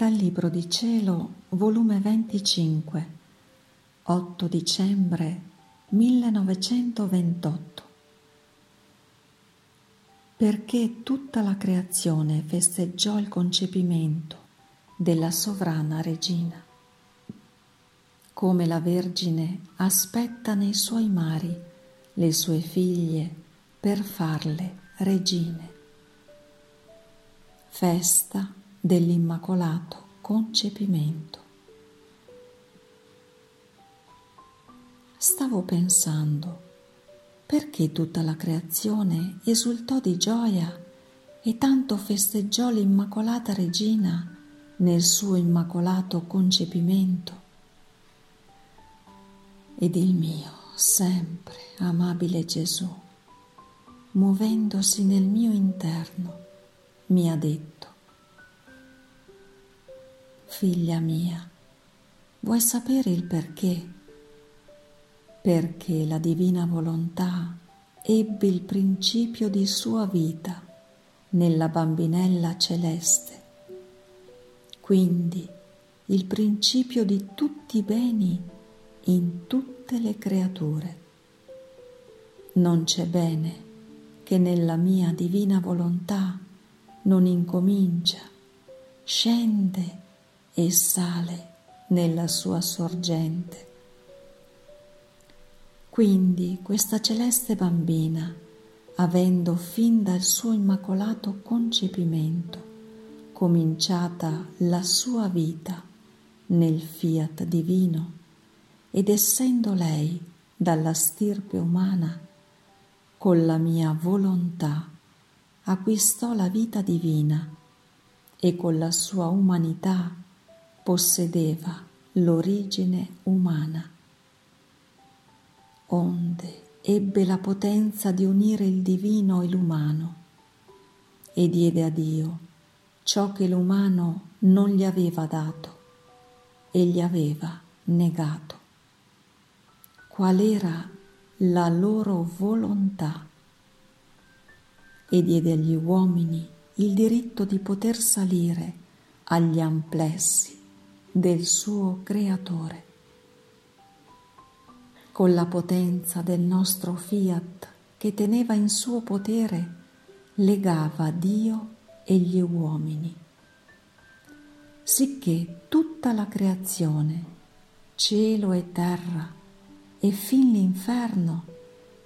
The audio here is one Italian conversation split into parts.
Dal Libro di Cielo, volume 25, 8 dicembre 1928. Perché tutta la creazione festeggiò il concepimento della sovrana regina. Come la Vergine aspetta nei suoi mari le sue figlie per farle regine. Festa dell'immacolato concepimento. Stavo pensando perché tutta la creazione esultò di gioia e tanto festeggiò l'Immacolata Regina nel suo immacolato concepimento. Ed il mio, sempre amabile Gesù, muovendosi nel mio interno, mi ha detto, Figlia mia, vuoi sapere il perché? Perché la divina volontà ebbe il principio di sua vita nella bambinella celeste. Quindi il principio di tutti i beni in tutte le creature. Non c'è bene che nella mia divina volontà non incomincia, scende e sale nella sua sorgente. Quindi questa celeste bambina, avendo fin dal suo immacolato concepimento cominciata la sua vita nel fiat divino ed essendo lei dalla stirpe umana, con la mia volontà acquistò la vita divina e con la sua umanità possedeva l'origine umana. Onde ebbe la potenza di unire il divino e l'umano e diede a Dio ciò che l'umano non gli aveva dato e gli aveva negato. Qual era la loro volontà? E diede agli uomini il diritto di poter salire agli amplessi del suo creatore. Con la potenza del nostro fiat che teneva in suo potere, legava Dio e gli uomini, sicché tutta la creazione, cielo e terra e fin l'inferno,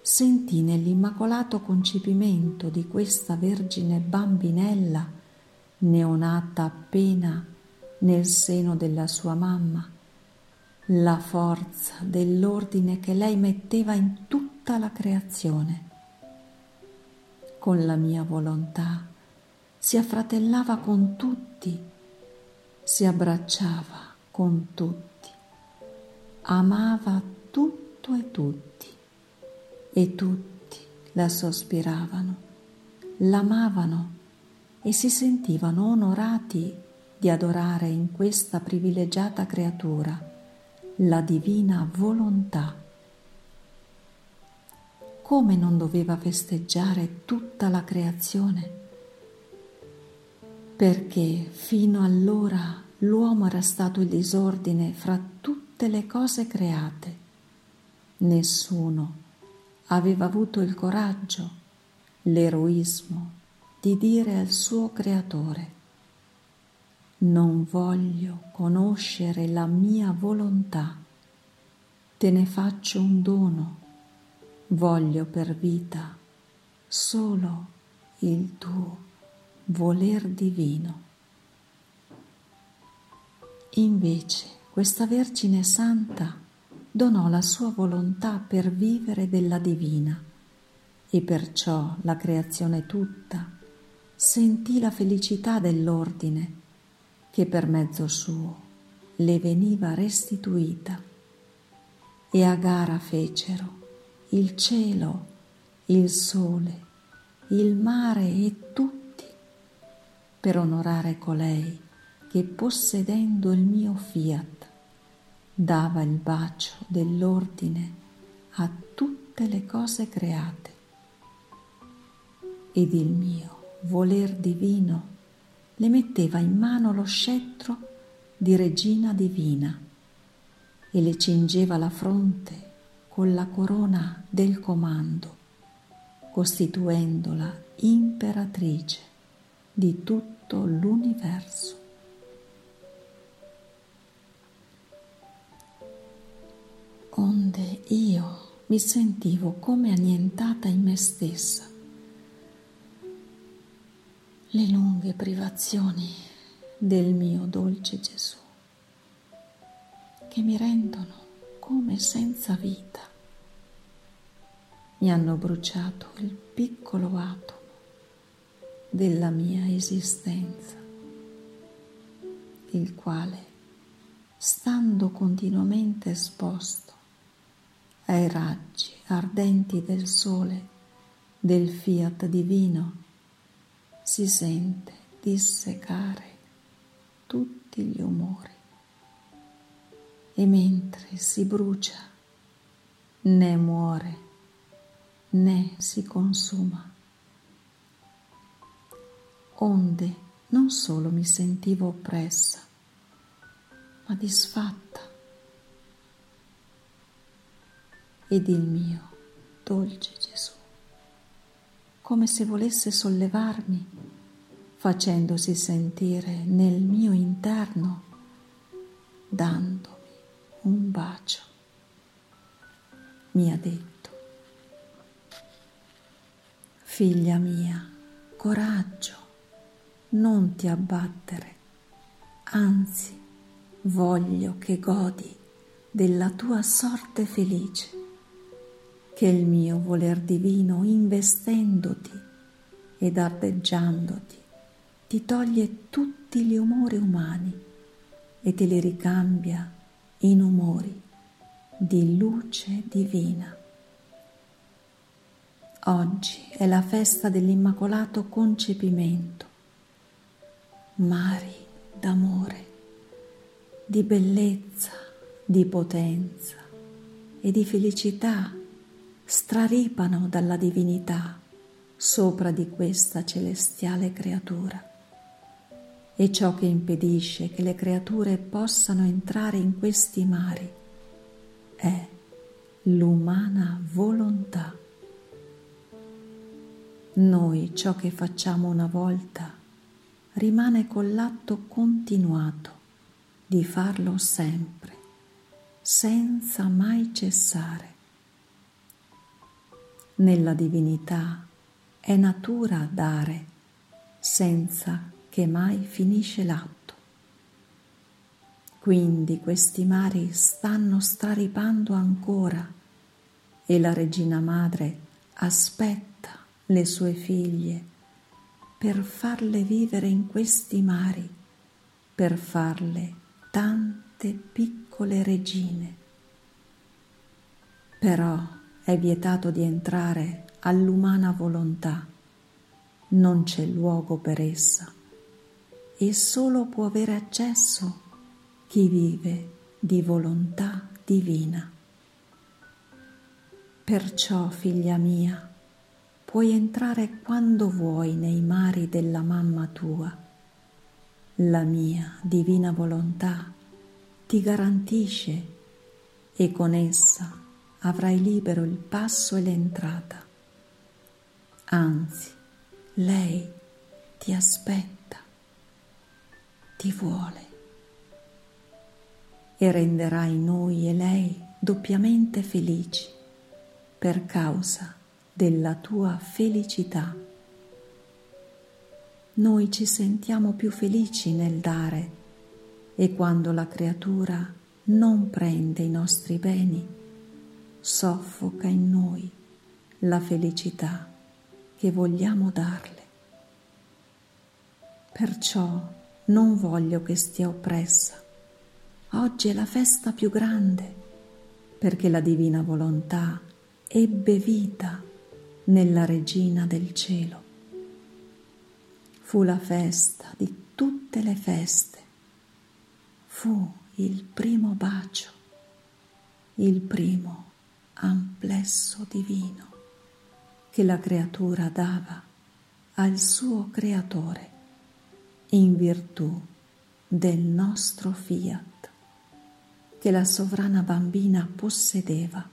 sentì nell'immacolato concepimento di questa Vergine bambinella, neonata appena nel seno della sua mamma, la forza dell'ordine che lei metteva in tutta la creazione. Con la mia volontà si affratellava con tutti, si abbracciava con tutti, amava tutto e tutti, e tutti la sospiravano, l'amavano e si sentivano onorati di adorare in questa privilegiata creatura la divina volontà. Come non doveva festeggiare tutta la creazione? Perché fino allora l'uomo era stato il disordine fra tutte le cose create. Nessuno aveva avuto il coraggio, l'eroismo di dire al suo creatore non voglio conoscere la mia volontà, te ne faccio un dono, voglio per vita solo il tuo voler divino. Invece questa Vergine Santa donò la sua volontà per vivere della divina e perciò la creazione tutta sentì la felicità dell'ordine che per mezzo suo le veniva restituita. E a gara fecero il cielo, il sole, il mare e tutti per onorare colei che possedendo il mio fiat dava il bacio dell'ordine a tutte le cose create ed il mio voler divino le metteva in mano lo scettro di regina divina e le cingeva la fronte con la corona del comando, costituendola imperatrice di tutto l'universo. Onde io mi sentivo come annientata in me stessa. Le lunghe privazioni del mio dolce Gesù che mi rendono come senza vita. Mi hanno bruciato il piccolo atomo della mia esistenza, il quale, stando continuamente esposto ai raggi ardenti del sole del fiat divino, si sente dissecare tutti gli umori e mentre si brucia né muore né si consuma. Onde non solo mi sentivo oppressa, ma disfatta. Ed il mio dolce come se volesse sollevarmi, facendosi sentire nel mio interno, dando un bacio. Mi ha detto, figlia mia, coraggio, non ti abbattere, anzi voglio che godi della tua sorte felice, che il mio voler divino investendoti ed ardeggiandoti ti toglie tutti gli umori umani e te li ricambia in umori di luce divina. Oggi è la festa dell'Immacolato Concepimento, mari d'amore, di bellezza, di potenza e di felicità straripano dalla divinità sopra di questa celestiale creatura e ciò che impedisce che le creature possano entrare in questi mari è l'umana volontà. Noi ciò che facciamo una volta rimane con l'atto continuato di farlo sempre, senza mai cessare. Nella divinità è natura dare senza che mai finisce l'atto. Quindi questi mari stanno straripando ancora e la regina madre aspetta le sue figlie per farle vivere in questi mari, per farle tante piccole regine. Però è vietato di entrare all'umana volontà, non c'è luogo per essa e solo può avere accesso chi vive di volontà divina. Perciò, figlia mia, puoi entrare quando vuoi nei mari della mamma tua. La mia divina volontà ti garantisce e con essa avrai libero il passo e l'entrata. Anzi, lei ti aspetta ti vuole e renderai noi e lei doppiamente felici per causa della tua felicità. Noi ci sentiamo più felici nel dare e quando la creatura non prende i nostri beni, soffoca in noi la felicità che vogliamo darle. Perciò non voglio che stia oppressa. Oggi è la festa più grande perché la divina volontà ebbe vita nella regina del cielo. Fu la festa di tutte le feste. Fu il primo bacio, il primo amplesso divino che la creatura dava al suo creatore in virtù del nostro fiat che la sovrana bambina possedeva,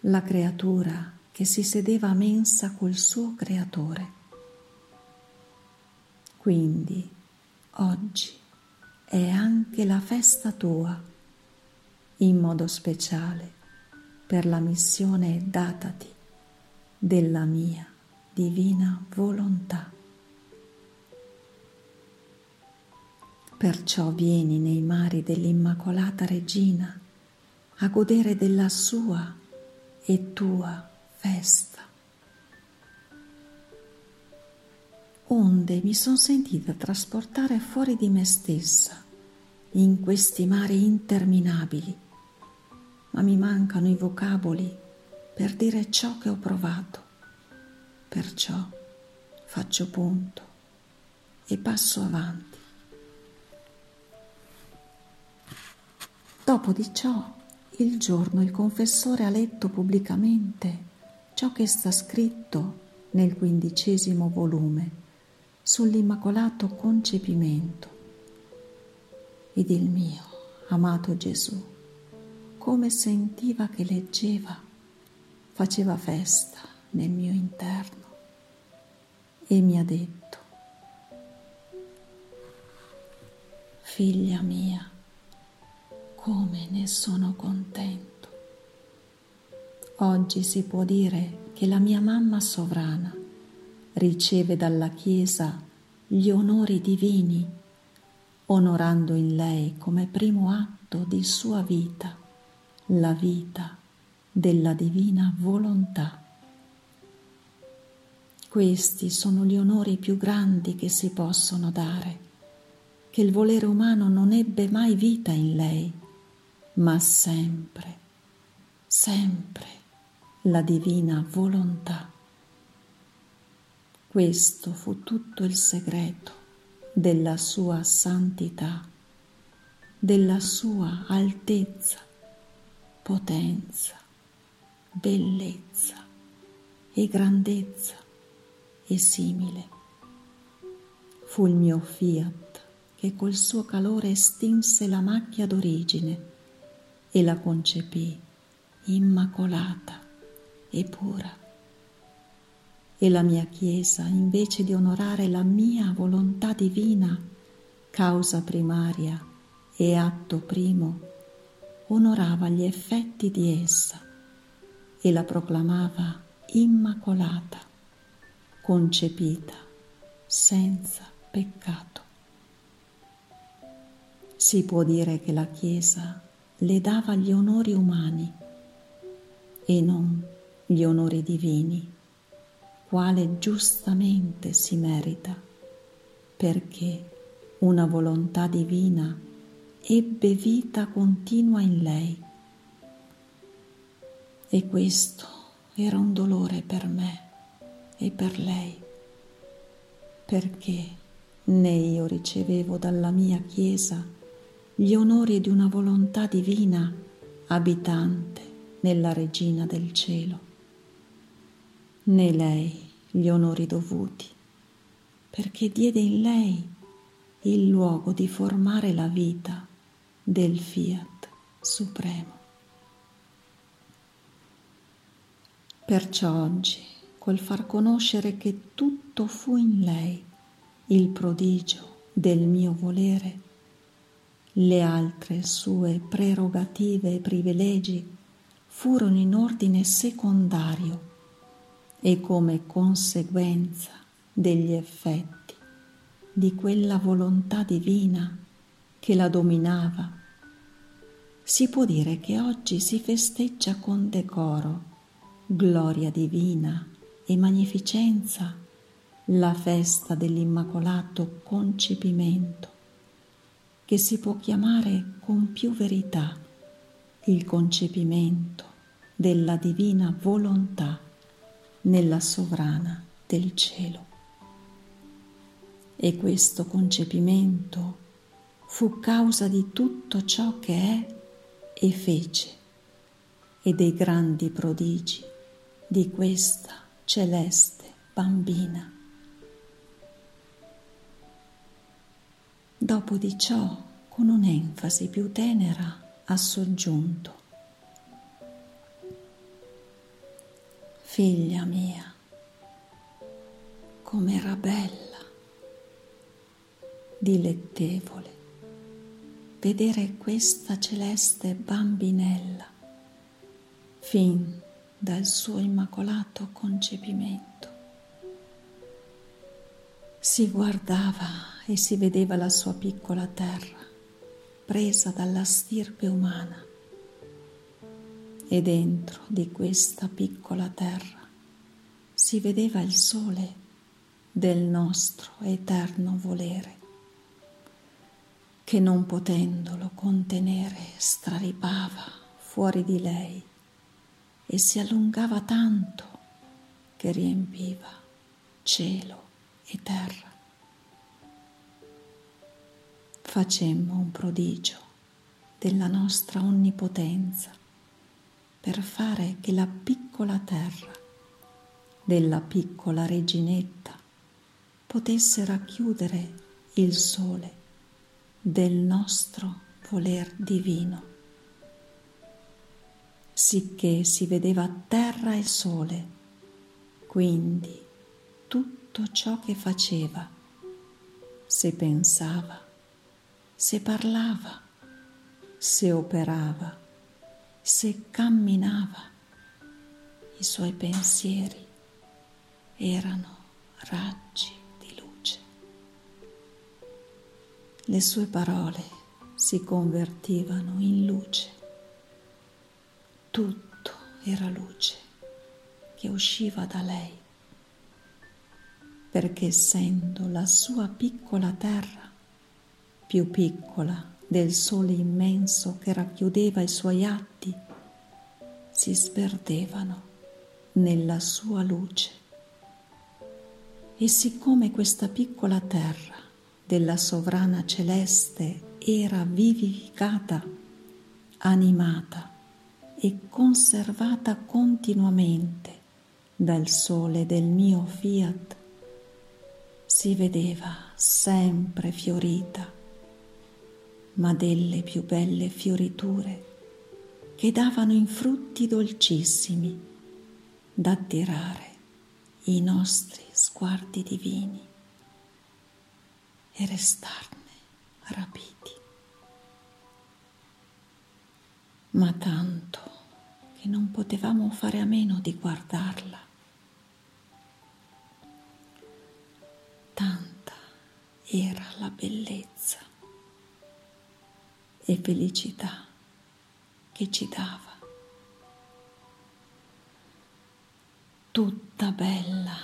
la creatura che si sedeva a mensa col suo creatore. Quindi oggi è anche la festa tua, in modo speciale per la missione datati della mia divina volontà. Perciò vieni nei mari dell'Immacolata Regina a godere della sua e tua festa. Onde mi son sentita trasportare fuori di me stessa in questi mari interminabili, ma mi mancano i vocaboli per dire ciò che ho provato. Perciò faccio punto e passo avanti. Dopo di ciò, il giorno il confessore ha letto pubblicamente ciò che sta scritto nel quindicesimo volume sull'immacolato concepimento ed il mio amato Gesù, come sentiva che leggeva, faceva festa nel mio interno e mi ha detto, figlia mia, come ne sono contento. Oggi si può dire che la mia mamma sovrana riceve dalla Chiesa gli onori divini, onorando in lei come primo atto di sua vita la vita della divina volontà. Questi sono gli onori più grandi che si possono dare, che il volere umano non ebbe mai vita in lei ma sempre, sempre la divina volontà. Questo fu tutto il segreto della sua santità, della sua altezza, potenza, bellezza e grandezza e simile. Fu il mio fiat che col suo calore estinse la macchia d'origine e la concepì immacolata e pura. E la mia Chiesa, invece di onorare la mia volontà divina, causa primaria e atto primo, onorava gli effetti di essa e la proclamava immacolata, concepita senza peccato. Si può dire che la Chiesa le dava gli onori umani e non gli onori divini, quale giustamente si merita, perché una volontà divina ebbe vita continua in lei. E questo era un dolore per me e per lei, perché né io ricevevo dalla mia Chiesa gli onori di una volontà divina abitante nella regina del cielo, né lei gli onori dovuti, perché diede in lei il luogo di formare la vita del fiat supremo. Perciò oggi, col far conoscere che tutto fu in lei il prodigio del mio volere, le altre sue prerogative e privilegi furono in ordine secondario e come conseguenza degli effetti di quella volontà divina che la dominava. Si può dire che oggi si festeggia con decoro, gloria divina e magnificenza la festa dell'immacolato concepimento che si può chiamare con più verità il concepimento della divina volontà nella sovrana del cielo. E questo concepimento fu causa di tutto ciò che è e fece e dei grandi prodigi di questa celeste bambina. Dopo di ciò, con un'enfasi più tenera, ha soggiunto. Figlia mia, com'era bella, dilettevole, vedere questa celeste bambinella fin dal suo immacolato concepimento. Si guardava e si vedeva la sua piccola terra presa dalla stirpe umana e dentro di questa piccola terra si vedeva il sole del nostro eterno volere, che non potendolo contenere straripava fuori di lei e si allungava tanto che riempiva cielo e terra. Facemmo un prodigio della nostra onnipotenza per fare che la piccola terra della piccola reginetta potesse racchiudere il sole del nostro voler divino, sicché si vedeva terra e sole, quindi tutto ciò che faceva, se pensava, se parlava, se operava, se camminava, i suoi pensieri erano raggi Le sue parole si convertivano in luce. Tutto era luce che usciva da lei, perché essendo la sua piccola terra più piccola del sole immenso che racchiudeva i suoi atti, si sperdevano nella sua luce. E siccome questa piccola terra della sovrana celeste era vivificata, animata e conservata continuamente dal sole del mio fiat, si vedeva sempre fiorita ma delle più belle fioriture che davano in frutti dolcissimi da attirare i nostri sguardi divini e restarne rapiti. Ma tanto che non potevamo fare a meno di guardarla. Tanta era la bellezza e felicità che ci dava. Tutta bella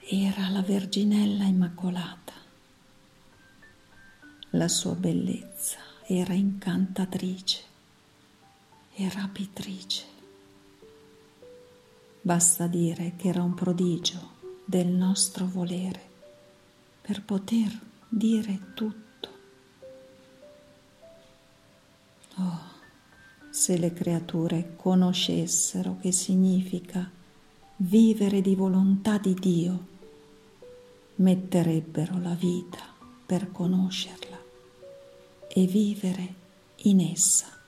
era la Verginella Immacolata. La sua bellezza era incantatrice e rapitrice. Basta dire che era un prodigio del nostro volere per poter dire tutto Oh, se le creature conoscessero che significa vivere di volontà di Dio, metterebbero la vita per conoscerla e vivere in essa.